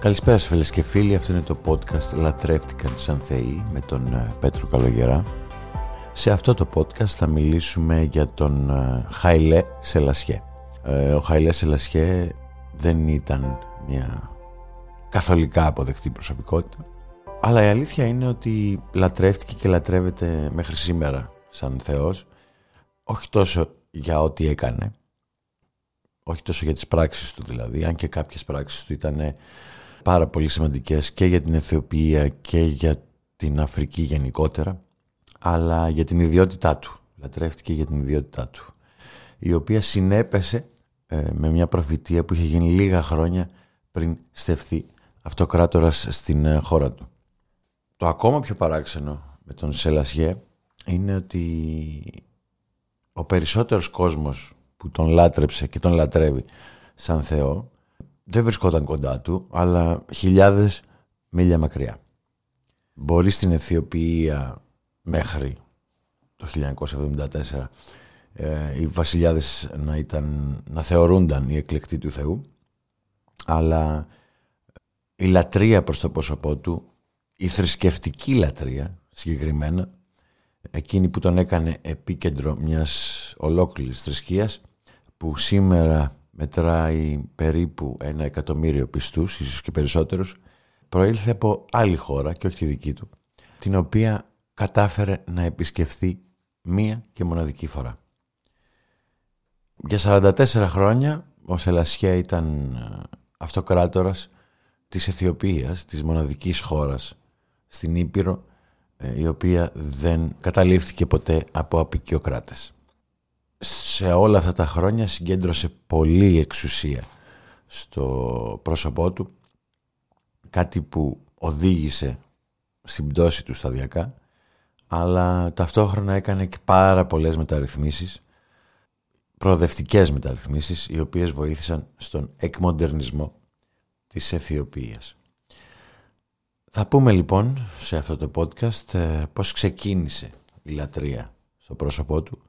Καλησπέρα σας φίλες και φίλοι, αυτό είναι το podcast «Λατρεύτηκαν σαν θεοί» με τον ε, Πέτρο Καλογερά. Σε αυτό το podcast θα μιλήσουμε για τον ε, Χαϊλέ Σελασιέ. Ε, ο Χαϊλέ Σελασιέ δεν ήταν μια καθολικά αποδεκτή προσωπικότητα, αλλά η αλήθεια είναι ότι λατρεύτηκε και λατρεύεται μέχρι σήμερα σαν θεός, όχι τόσο για ό,τι έκανε, όχι τόσο για τις πράξεις του δηλαδή, αν και κάποιες πράξεις του ήταν πάρα πολύ σημαντικές και για την Αιθιοπία και για την Αφρική γενικότερα αλλά για την ιδιότητά του. Λατρεύτηκε για την ιδιότητά του η οποία συνέπεσε ε, με μια προφητεία που είχε γίνει λίγα χρόνια πριν στεφθεί αυτοκράτορας στην ε, χώρα του. Το ακόμα πιο παράξενο με τον Σελασιέ είναι ότι ο περισσότερος κόσμος που τον λάτρεψε και τον λατρεύει σαν Θεό δεν βρισκόταν κοντά του, αλλά χιλιάδες μίλια μακριά. Μπορεί στην Αιθιοπία μέχρι το 1974 ε, οι βασιλιάδες να, ήταν, να θεωρούνταν οι εκλεκτοί του Θεού, αλλά η λατρεία προς το πρόσωπό του, η θρησκευτική λατρεία συγκεκριμένα, εκείνη που τον έκανε επίκεντρο μιας ολόκληρης θρησκείας, που σήμερα μετράει περίπου ένα εκατομμύριο πιστούς, ίσως και περισσότερους, προήλθε από άλλη χώρα και όχι τη δική του, την οποία κατάφερε να επισκεφθεί μία και μοναδική φορά. Για 44 χρόνια ο Σελασιέ ήταν ε, αυτοκράτορας της Αιθιοπίας, της μοναδικής χώρας στην Ήπειρο, ε, η οποία δεν καταλήφθηκε ποτέ από απεικιοκράτες σε όλα αυτά τα χρόνια συγκέντρωσε πολύ εξουσία στο πρόσωπό του κάτι που οδήγησε στην πτώση του σταδιακά αλλά ταυτόχρονα έκανε και πάρα πολλές μεταρρυθμίσεις προοδευτικές μεταρρυθμίσεις οι οποίες βοήθησαν στον εκμοντερνισμό της Αιθιοπίας. Θα πούμε λοιπόν σε αυτό το podcast ε, πώς ξεκίνησε η λατρεία στο πρόσωπό του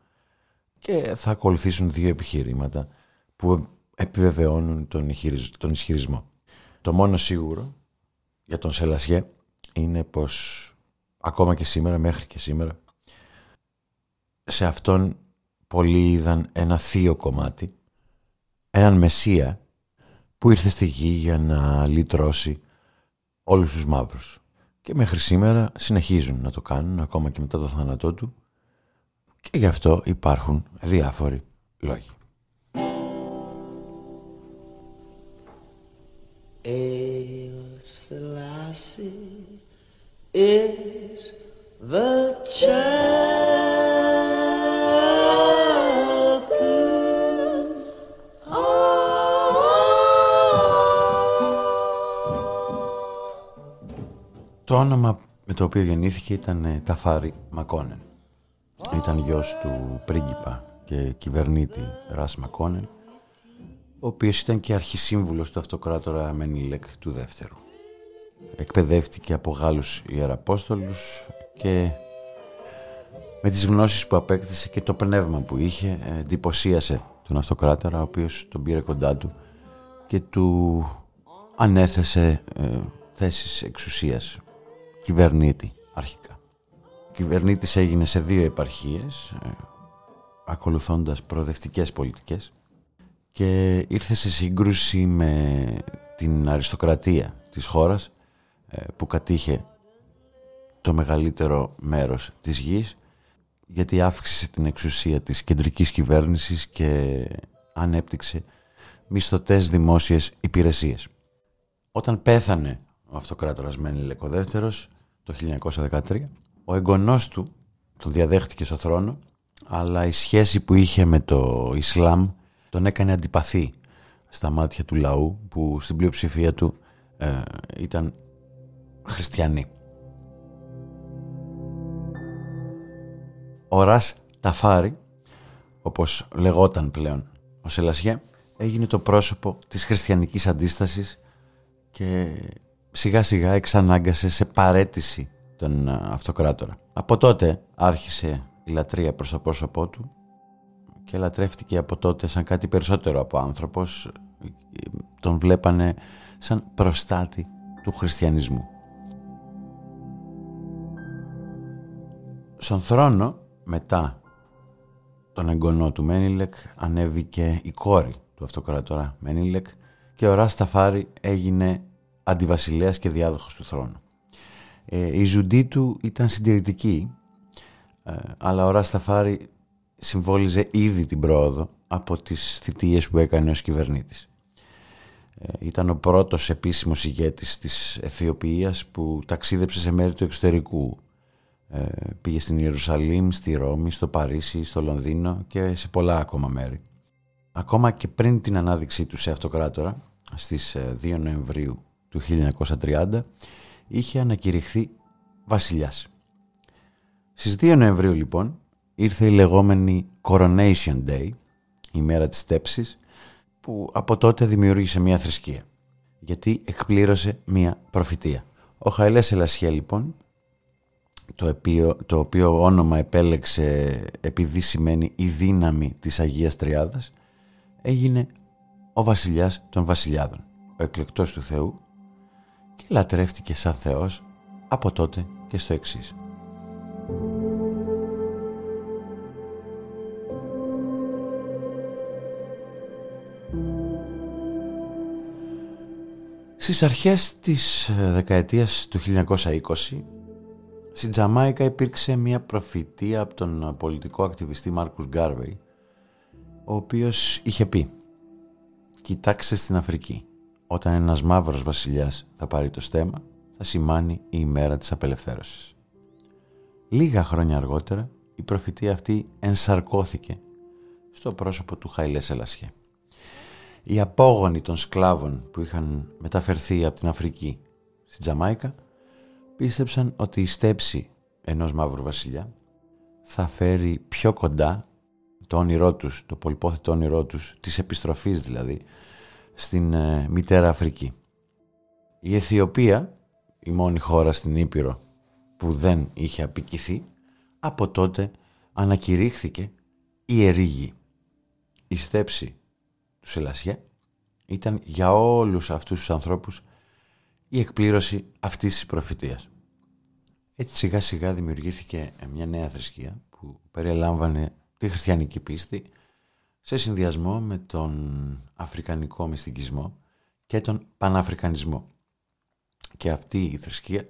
και θα ακολουθήσουν δύο επιχειρήματα που επιβεβαιώνουν τον, τον ισχυρισμό. Το μόνο σίγουρο για τον Σελασιέ είναι πως ακόμα και σήμερα, μέχρι και σήμερα, σε αυτόν πολλοί είδαν ένα θείο κομμάτι, έναν Μεσσία που ήρθε στη γη για να λυτρώσει όλους τους μαύρους. Και μέχρι σήμερα συνεχίζουν να το κάνουν, ακόμα και μετά το θάνατό του, και γι' αυτό υπάρχουν διάφοροι λόγοι. is the Το όνομα με το οποίο γεννήθηκε ήταν ε, Ταφάρι Μακόνεν. Ήταν γιος του πρίγκιπα και κυβερνήτη Ρας Μακόνεν, ο οποίος ήταν και αρχισύμβουλος του αυτοκράτορα Μενίλεκ του δεύτερου. Εκπαιδεύτηκε από Γάλλους Ιεραπόστολους και με τις γνώσεις που απέκτησε και το πνεύμα που είχε εντυπωσίασε τον αυτοκράτορα ο οποίος τον πήρε κοντά του και του ανέθεσε ε, θέσεις εξουσίας κυβερνήτη αρχικά κυβερνήτης έγινε σε δύο επαρχίες ε, ακολουθώντας προοδευτικές πολιτικές και ήρθε σε σύγκρουση με την αριστοκρατία της χώρας ε, που κατήχε το μεγαλύτερο μέρος της γης γιατί αύξησε την εξουσία της κεντρικής κυβέρνησης και ανέπτυξε μισθωτές δημόσιες υπηρεσίες. Όταν πέθανε ο αυτοκράτορας Μένιλεκ ο το 1913 ο εγγονός του τον διαδέχτηκε στο θρόνο αλλά η σχέση που είχε με το Ισλάμ τον έκανε αντιπαθή στα μάτια του λαού που στην πλειοψηφία του ε, ήταν χριστιανοί. Ο Ρας Ταφάρη, όπως λεγόταν πλέον ο Σελασιέ, έγινε το πρόσωπο της χριστιανικής αντίστασης και σιγά σιγά εξανάγκασε σε παρέτηση τον ε, αυτοκράτορα. Από τότε άρχισε η λατρεία προς το πρόσωπό του και λατρεύτηκε από τότε σαν κάτι περισσότερο από άνθρωπος τον βλέπανε σαν προστάτη του χριστιανισμού. Στον θρόνο μετά τον εγγονό του Μένιλεκ ανέβηκε η κόρη του αυτοκράτορα Μένιλεκ και ο Ράσταφάρη έγινε αντιβασιλέας και διάδοχος του θρόνου. Ε, η ζουντή του ήταν συντηρητική, ε, αλλά ο Ράσταφάρη συμβόλιζε ήδη την πρόοδο από τις θητείες που έκανε ως κυβερνήτης. Ε, ήταν ο πρώτος επίσημος ηγέτης της Αιθιοπίας που ταξίδεψε σε μέρη του εξωτερικού. Ε, πήγε στην Ιερουσαλήμ, στη Ρώμη, στο Παρίσι, στο Λονδίνο και σε πολλά ακόμα μέρη. Ακόμα και πριν την ανάδειξή του σε αυτοκράτορα, στις 2 Νοεμβρίου του 1930 είχε ανακηρυχθεί βασιλιάς. Στις 2 Νοεμβρίου λοιπόν ήρθε η λεγόμενη Coronation Day, η μέρα της στέψης, που από τότε δημιούργησε μια θρησκεία, γιατί εκπλήρωσε μια προφητεία. Ο Χαϊλές Ελασχέ λοιπόν, το οποίο, το οποίο όνομα επέλεξε επειδή σημαίνει η δύναμη της Αγίας Τριάδας, έγινε ο βασιλιάς των βασιλιάδων, ο εκλεκτός του Θεού και λατρεύτηκε σαν Θεός από τότε και στο εξής. Στις αρχές της ε, δεκαετίας του 1920 στην Τζαμάικα υπήρξε μια προφητεία από τον πολιτικό ακτιβιστή Μάρκους Γκάρβεϊ ο οποίος είχε πει «Κοιτάξτε στην Αφρική, όταν ένας μαύρος βασιλιάς θα πάρει το στέμα, θα σημάνει η ημέρα της απελευθέρωσης». Λίγα χρόνια αργότερα, η προφητεία αυτή ενσαρκώθηκε στο πρόσωπο του Χαϊλέ Σελασιέ. Οι απόγονοι των σκλάβων που είχαν μεταφερθεί από την Αφρική στην Τζαμάικα πίστεψαν ότι η στέψη ενός μαύρου βασιλιά θα φέρει πιο κοντά το όνειρό τους, το πολυπόθετο όνειρό τους, της επιστροφής δηλαδή, στην ε, μητέρα Αφρική. Η Αιθιοπία, η μόνη χώρα στην Ήπειρο που δεν είχε απικηθεί, από τότε ανακηρύχθηκε ιερή γη. Η στέψη του Σελασιέ ήταν για όλους αυτούς τους ανθρώπους η εκπλήρωση αυτής της προφητείας. Έτσι σιγά σιγά δημιουργήθηκε μια νέα θρησκεία που περιέλαμβανε τη χριστιανική πίστη σε συνδυασμό με τον αφρικανικό μυστικισμό και τον παναφρικανισμό. Και αυτή η θρησκεία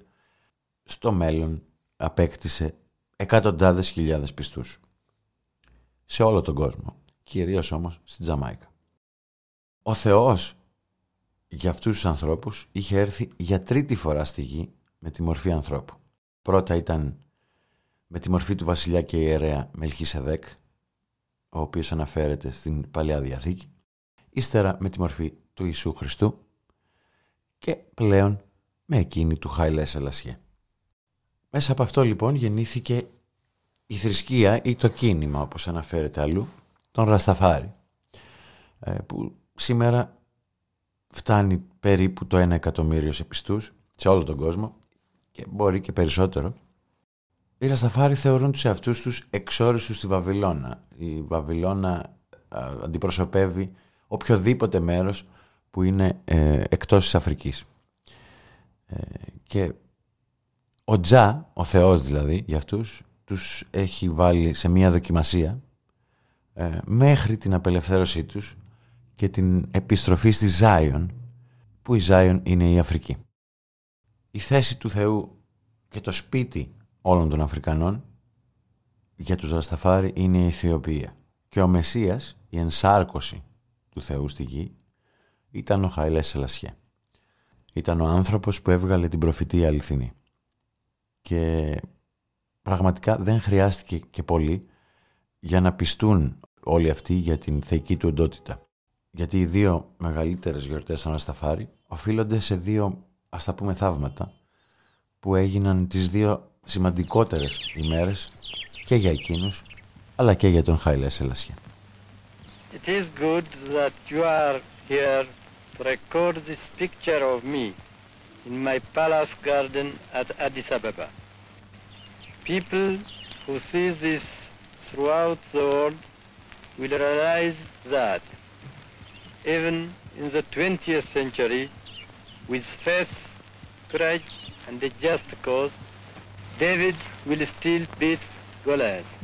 στο μέλλον απέκτησε εκατοντάδες χιλιάδες πιστούς. Σε όλο τον κόσμο, κυρίως όμως στην Τζαμάικα. Ο Θεός για αυτούς τους ανθρώπους είχε έρθει για τρίτη φορά στη γη με τη μορφή ανθρώπου. Πρώτα ήταν με τη μορφή του βασιλιά και ιερέα Μελχίσεδεκ, ο οποίος αναφέρεται στην Παλαιά Διαθήκη, ύστερα με τη μορφή του Ιησού Χριστού και πλέον με εκείνη του Χάιλε Σελασιέ. Μέσα από αυτό λοιπόν γεννήθηκε η θρησκεία ή το κίνημα όπως αναφέρεται αλλού, τον Ρασταφάρη, ε, που σήμερα φτάνει περίπου το 1 εκατομμύριο σε πιστούς σε όλο τον κόσμο και μπορεί και περισσότερο. Οι Ρασταφάροι θεωρούν τους εαυτούς τους εξόριστους στη Βαβυλώνα. Η Βαβυλώνα αντιπροσωπεύει οποιοδήποτε μέρος που είναι ε, εκτός της Αφρικής. Ε, και ο Τζα, ο Θεός δηλαδή για αυτούς, τους έχει βάλει σε μία δοκιμασία ε, μέχρι την απελευθέρωσή τους και την επιστροφή στη Ζάιον, που η Ζάιον είναι η Αφρική. Η θέση του Θεού και το σπίτι όλων των Αφρικανών για τους Ρασταφάρη είναι η Αιθιοπία. Και ο Μεσσίας, η ενσάρκωση του Θεού στη γη, ήταν ο Χαϊλές Σελασιέ. Ήταν ο άνθρωπος που έβγαλε την προφητεία αληθινή. Και πραγματικά δεν χρειάστηκε και πολύ για να πιστούν όλοι αυτοί για την θεϊκή του οντότητα γιατί οι δύο μεγαλύτερες γιορτές των Ασταφάρη οφείλονται σε δύο, ας τα πούμε, θαύματα που έγιναν τις δύο σημαντικότερες ημέρες και για εκείνους, αλλά και για τον Χάιλε Σελασιά. It is good that you are here to record this picture of me in my palace garden at Addis Ababa. People who see this throughout the world will realize that even in the 20th century with faith, courage and a just cause, David will still beat Goliath.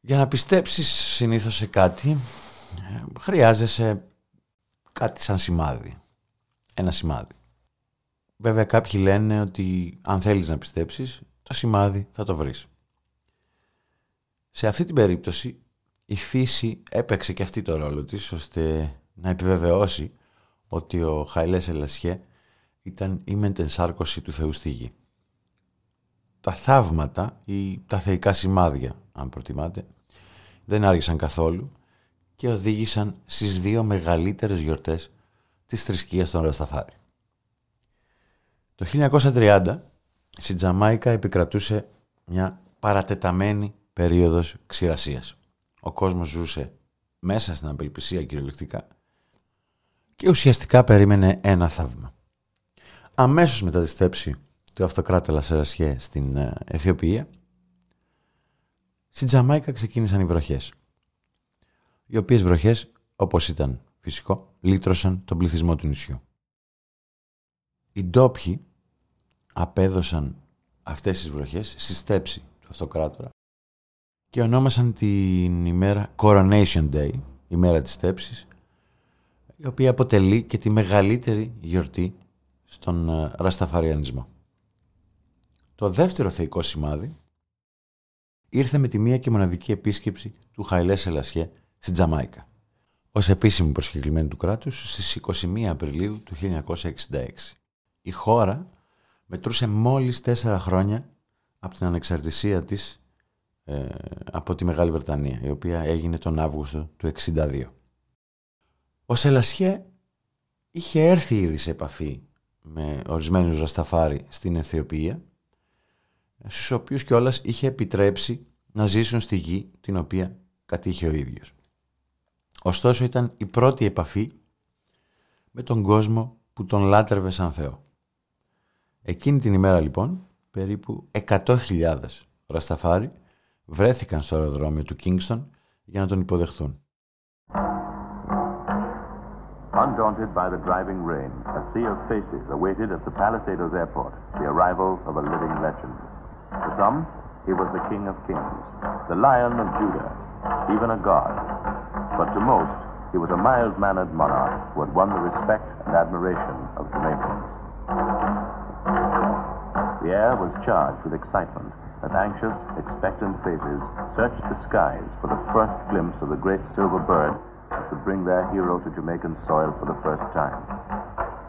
Για να πιστέψεις συνήθως σε κάτι, ε, χρειάζεσαι κάτι σαν σημάδι. Ένα σημάδι. Βέβαια κάποιοι λένε ότι αν θέλεις να πιστέψεις, το σημάδι θα το βρεις. Σε αυτή την περίπτωση η φύση έπαιξε και αυτή το ρόλο της ώστε να επιβεβαιώσει ότι ο Χαϊλές Ελασιέ ήταν η μεντενσάρκωση του Θεού στη γη. Τα θαύματα ή τα θεϊκά σημάδια, αν προτιμάτε, δεν άργησαν καθόλου και οδήγησαν στις δύο μεγαλύτερες γιορτές της θρησκείας των Ρασταφάρη. Το 1930 στη Τζαμάικα επικρατούσε μια παρατεταμένη περίοδος ξηρασίας. Ο κόσμος ζούσε μέσα στην απελπισία κυριολεκτικά και ουσιαστικά περίμενε ένα θαύμα. Αμέσως μετά τη στέψη του αυτοκράτη Λασερασιέ στην ε, Αιθιοπία, στην Τζαμάικα ξεκίνησαν οι βροχές. Οι οποίες βροχές, όπως ήταν φυσικό, λύτρωσαν τον πληθυσμό του νησιού. Οι ντόπιοι απέδωσαν αυτές τις βροχές στη στέψη του αυτοκράτορα και ονόμασαν την ημέρα Coronation Day, ημέρα της στέψης, η οποία αποτελεί και τη μεγαλύτερη γιορτή στον ε, Ρασταφαριανισμό. Το δεύτερο θεϊκό σημάδι ήρθε με τη μία και μοναδική επίσκεψη του Χαϊλέ Σελασιέ στην Τζαμάικα ως επίσημη προσκεκλημένη του κράτους στις 21 Απριλίου του 1966. Η χώρα μετρούσε μόλις τέσσερα χρόνια από την ανεξαρτησία της ε, από τη Μεγάλη Βρετανία, η οποία έγινε τον Αύγουστο του 1962. Ο Σελασιέ είχε έρθει ήδη σε επαφή με ορισμένους Ρασταφάρι στην Αιθιοπία, στους οποίους κιόλας είχε επιτρέψει να ζήσουν στη γη την οποία κατήχε ο ίδιος. Ωστόσο ήταν η πρώτη επαφή με τον κόσμο που τον λάτρευε σαν Θεό. Εκείνη την ημέρα λοιπόν, περίπου 100.000 Ρασταφάρι βρέθηκαν στο αεροδρόμιο του Κίνγκστον για να τον υποδεχθούν. Undaunted by the driving rain, a sea of faces awaited at the Palisados airport the arrival of a living legend. Some, he was the King of Kings, the Lion of Judah, even a god. But to most, he was a mild-mannered monarch who had won the respect and admiration of the Jamaicans. The air was charged with excitement as anxious, expectant faces searched the skies for the first glimpse of the great silver bird that would bring their hero to Jamaican soil for the first time.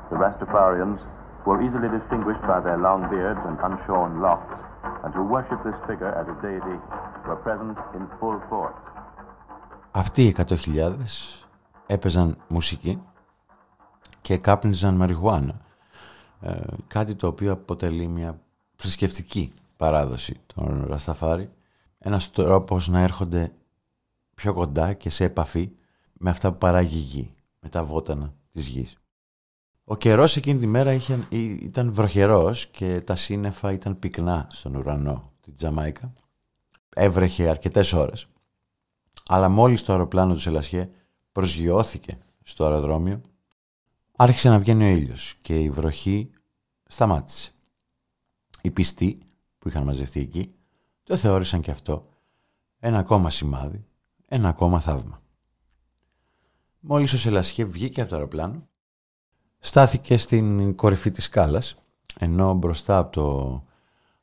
The Rastafarians, were easily distinguished by their long beards and unshorn locks, and who worshipped this figure as a deity, were present in full force. Αυτοί οι 100.000 έπαιζαν μουσική και κάπνιζαν μαριχουάνα. Ε, κάτι το οποίο αποτελεί μια θρησκευτική παράδοση των Ρασταφάρη. Ένας τρόπος να έρχονται πιο κοντά και σε επαφή με αυτά που παράγει η γη, με τα βότανα της γης. Ο καιρός εκείνη τη μέρα είχε, ήταν βροχερός και τα σύννεφα ήταν πυκνά στον ουρανό τη Τζαμάικα. Έβρεχε αρκετές ώρες. Αλλά μόλις το αεροπλάνο του Σελασιέ προσγειώθηκε στο αεροδρόμιο, άρχισε να βγαίνει ο ήλιος και η βροχή σταμάτησε. Οι πιστοί που είχαν μαζευτεί εκεί το θεώρησαν και αυτό ένα ακόμα σημάδι, ένα ακόμα θαύμα. Μόλις ο Σελασιέ βγήκε από το αεροπλάνο, στάθηκε στην κορυφή της σκάλας, ενώ μπροστά από, το,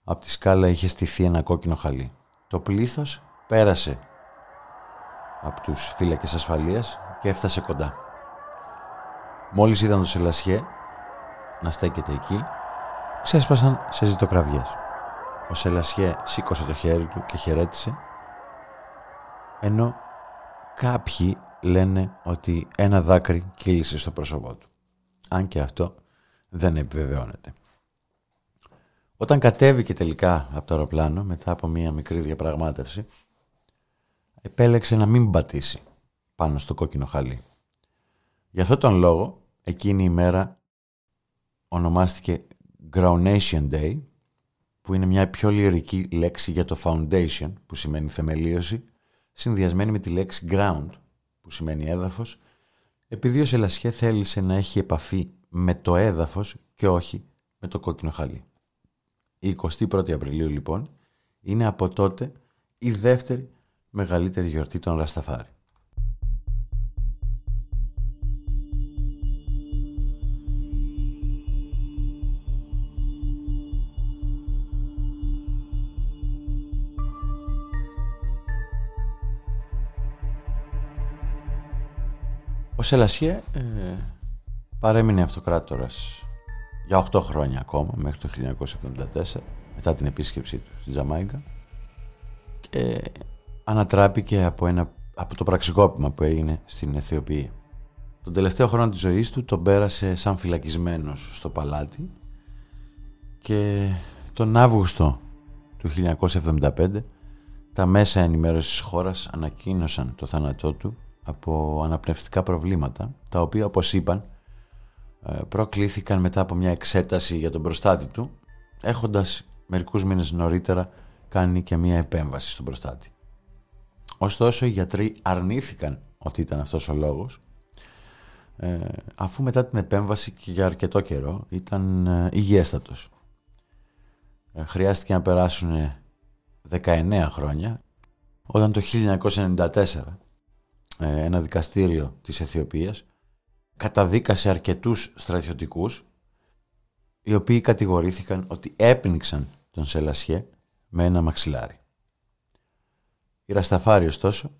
από τη σκάλα είχε στηθεί ένα κόκκινο χαλί. Το πλήθος πέρασε από τους φύλακες ασφαλείας και έφτασε κοντά. Μόλις είδαν το Σελασιέ να στέκεται εκεί, ξέσπασαν σε ζητοκραυγές. Ο Σελασιέ σήκωσε το χέρι του και χαιρέτησε, ενώ κάποιοι λένε ότι ένα δάκρυ κύλησε στο πρόσωπό του. Αν και αυτό δεν επιβεβαιώνεται. Όταν κατέβηκε τελικά από το αεροπλάνο, μετά από μία μικρή διαπραγμάτευση, επέλεξε να μην πατήσει πάνω στο κόκκινο χαλί. Γι' αυτό τον λόγο, εκείνη η μέρα ονομάστηκε Groundation Day, που είναι μια πιο λυρική λέξη για το foundation, που σημαίνει θεμελίωση, συνδυασμένη με τη λέξη ground, που σημαίνει έδαφος, επειδή ο Σελασιέ θέλησε να έχει επαφή με το έδαφος και όχι με το κόκκινο χαλί. Η 21η Απριλίου λοιπόν είναι από τότε η δεύτερη μεγαλύτερη γιορτή των Ρασταφάρη. Ο Σελασιέ ε, παρέμεινε αυτοκράτορας για 8 χρόνια ακόμα, μέχρι το 1974, μετά την επίσκεψή του στη Τζαμάικα και ανατράπηκε από, ένα, από το πραξικόπημα που έγινε στην Αιθιοπία. Τον τελευταίο χρόνο της ζωής του τον πέρασε σαν φυλακισμένος στο παλάτι και τον Αύγουστο του 1975 τα μέσα ενημέρωσης της χώρας ανακοίνωσαν το θάνατό του από αναπνευστικά προβλήματα, τα οποία όπως είπαν ε, προκλήθηκαν μετά από μια εξέταση για τον προστάτη του, έχοντας μερικούς μήνες νωρίτερα κάνει και μια επέμβαση στον προστάτη. Ωστόσο οι γιατροί αρνήθηκαν ότι ήταν αυτός ο λόγος, ε, αφού μετά την επέμβαση και για αρκετό καιρό ήταν ε, υγιέστατος. χρειάστηκε να περάσουν 19 χρόνια, όταν το 1994 ε, ένα δικαστήριο της Αιθιοπίας καταδίκασε αρκετούς στρατιωτικούς οι οποίοι κατηγορήθηκαν ότι έπνιξαν τον Σελασιέ με ένα μαξιλάρι. Οι Ρασταφάροι ωστόσο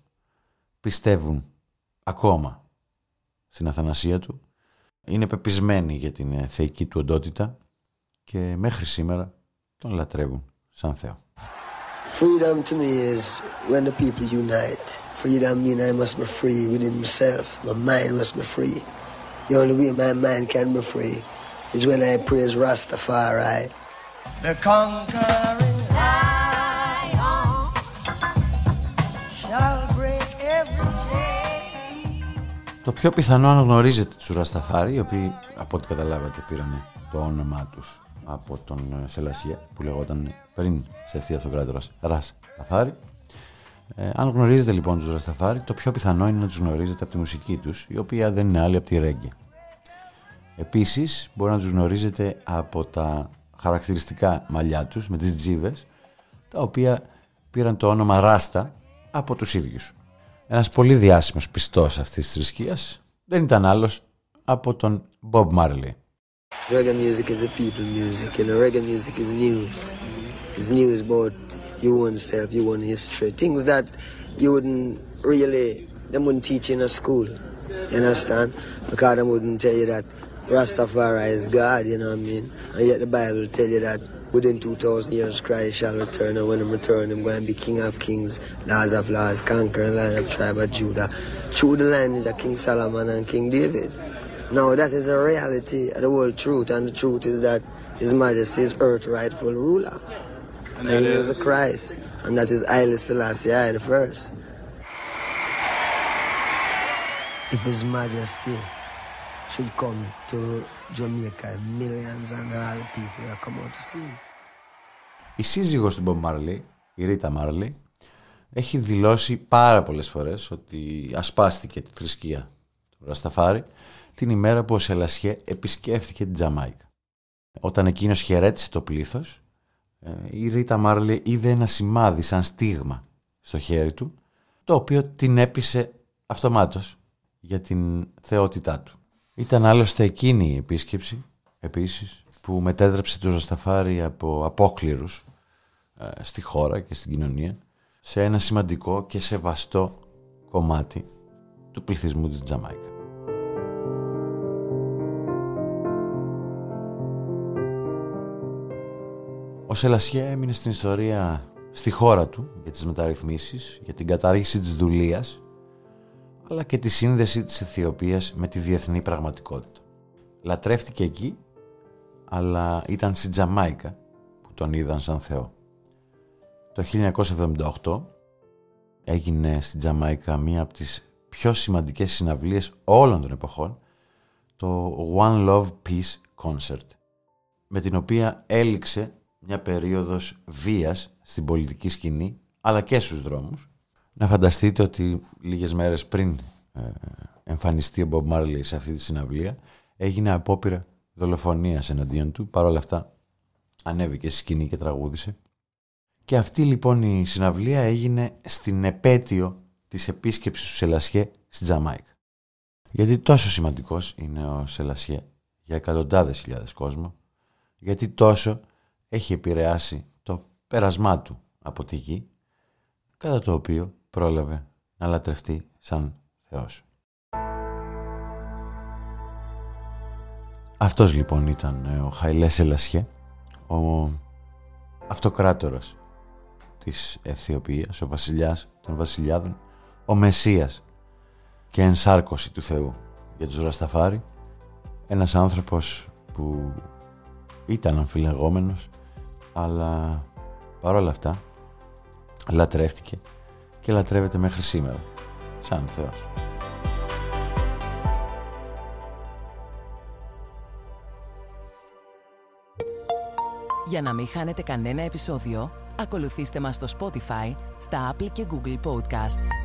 πιστεύουν ακόμα στην αθανασία του, είναι πεπισμένοι για την θεϊκή του οντότητα και μέχρι σήμερα τον λατρεύουν σαν Θεό. Freedom to me is when the people unite. Freedom mean I must be free within myself. My mind must be free. The only way my mind can be free is when I praise Rastafari. The conquering lion shall break every chain. Το πιο πιθανό αν γνωρίζετε τους Ρασταφάρι, οι οποίοι από ό,τι καταλάβατε πήραν το όνομά τους από τον Σελασιέ που λεγόταν πριν σε ευθεία αυτοκράτορας Ρας Ταφάρι ε, αν γνωρίζετε λοιπόν τους Ρασταφάρι, το πιο πιθανό είναι να τους γνωρίζετε από τη μουσική τους, η οποία δεν είναι άλλη από τη ρέγγι. Επίσης, μπορεί να τους γνωρίζετε από τα χαρακτηριστικά μαλλιά τους, με τις τζίβες, τα οποία πήραν το όνομα Ράστα από τους ίδιους. Ένας πολύ διάσημος πιστός αυτής της θρησκείας δεν ήταν άλλος από τον Bob Marley. Reggae music is a people music and reggae music is news. It's news about your own self, your own history, things that you wouldn't really, them wouldn't teach in a school. You understand? Because them wouldn't tell you that Rastafari is God, you know what I mean? And yet the Bible tell you that within 2,000 years Christ shall return, and when he return, him going to be King of Kings, Lords of Lords, conquering line of tribe of Judah. Through the line of King Solomon and King David. Now that is a reality, the whole truth, and the truth is that His Majesty is earth rightful ruler. And that is the Christ. And that is Haile Selassie I the first. If His Majesty should come to Jamaica, millions and all the people are come out to see him. Η σύζυγος του Bob Marley, η Ρίτα Μάρλι, έχει δηλώσει πάρα πολλές φορές ότι ασπάστηκε τη θρησκεία του Ρασταφάρη την ημέρα που ο Σελασιέ επισκέφθηκε την Τζαμάικα. Όταν εκείνος χαιρέτησε το πλήθος, ε, η Ρίτα Μάρλι είδε ένα σημάδι σαν στίγμα στο χέρι του, το οποίο την έπεισε αυτομάτως για την θεότητά του. Ήταν άλλωστε εκείνη η επίσκεψη, επίσης, που μετέτρεψε του Ρασταφάρη από απόκληρους ε, στη χώρα και στην κοινωνία σε ένα σημαντικό και σεβαστό κομμάτι του πληθυσμού της Τζαμάικα. Ο Σελασιέ έμεινε στην ιστορία στη χώρα του για τις μεταρρυθμίσεις, για την κατάργηση της δουλείας, αλλά και τη σύνδεση της Αιθιοπίας με τη διεθνή πραγματικότητα. Λατρεύτηκε εκεί, αλλά ήταν στη Τζαμάικα που τον είδαν σαν Θεό. Το 1978 έγινε στη Τζαμάικα μία από τις πιο σημαντικές συναυλίες όλων των εποχών, το One Love Peace Concert, με την οποία έληξε μια περίοδος βίας στην πολιτική σκηνή, αλλά και στους δρόμους. Να φανταστείτε ότι λίγες μέρες πριν ε, εμφανιστεί ο Bob Marley σε αυτή τη συναυλία έγινε απόπειρα δολοφονίας εναντίον του. Παρ' όλα αυτά ανέβηκε στη σκηνή και τραγούδισε. Και αυτή λοιπόν η συναυλία έγινε στην επέτειο της επίσκεψης του Σελασιέ στη Τζαμάικα. Γιατί τόσο σημαντικός είναι ο Σελασιέ για εκατοντάδες χιλιάδες κόσμο, γιατί τόσο έχει επηρεάσει το πέρασμά του από τη γη, κατά το οποίο πρόλαβε να λατρευτεί σαν Θεός. Αυτός λοιπόν ήταν ε, ο Χαϊλές Σελασιέ, ο αυτοκράτορας της Αιθιοπίας, ο βασιλιάς των βασιλιάδων, ο Μεσσίας και ενσάρκωση του Θεού για τους Ρασταφάρη, ένας άνθρωπος που ήταν αμφιλεγόμενος, αλλά παρόλα αυτά λατρεύτηκε και λατρεύεται μέχρι σήμερα, σαν Θεός. Για να μην χάνετε κανένα επεισόδιο, ακολουθήστε μας στο Spotify, στα Apple και Google Podcasts.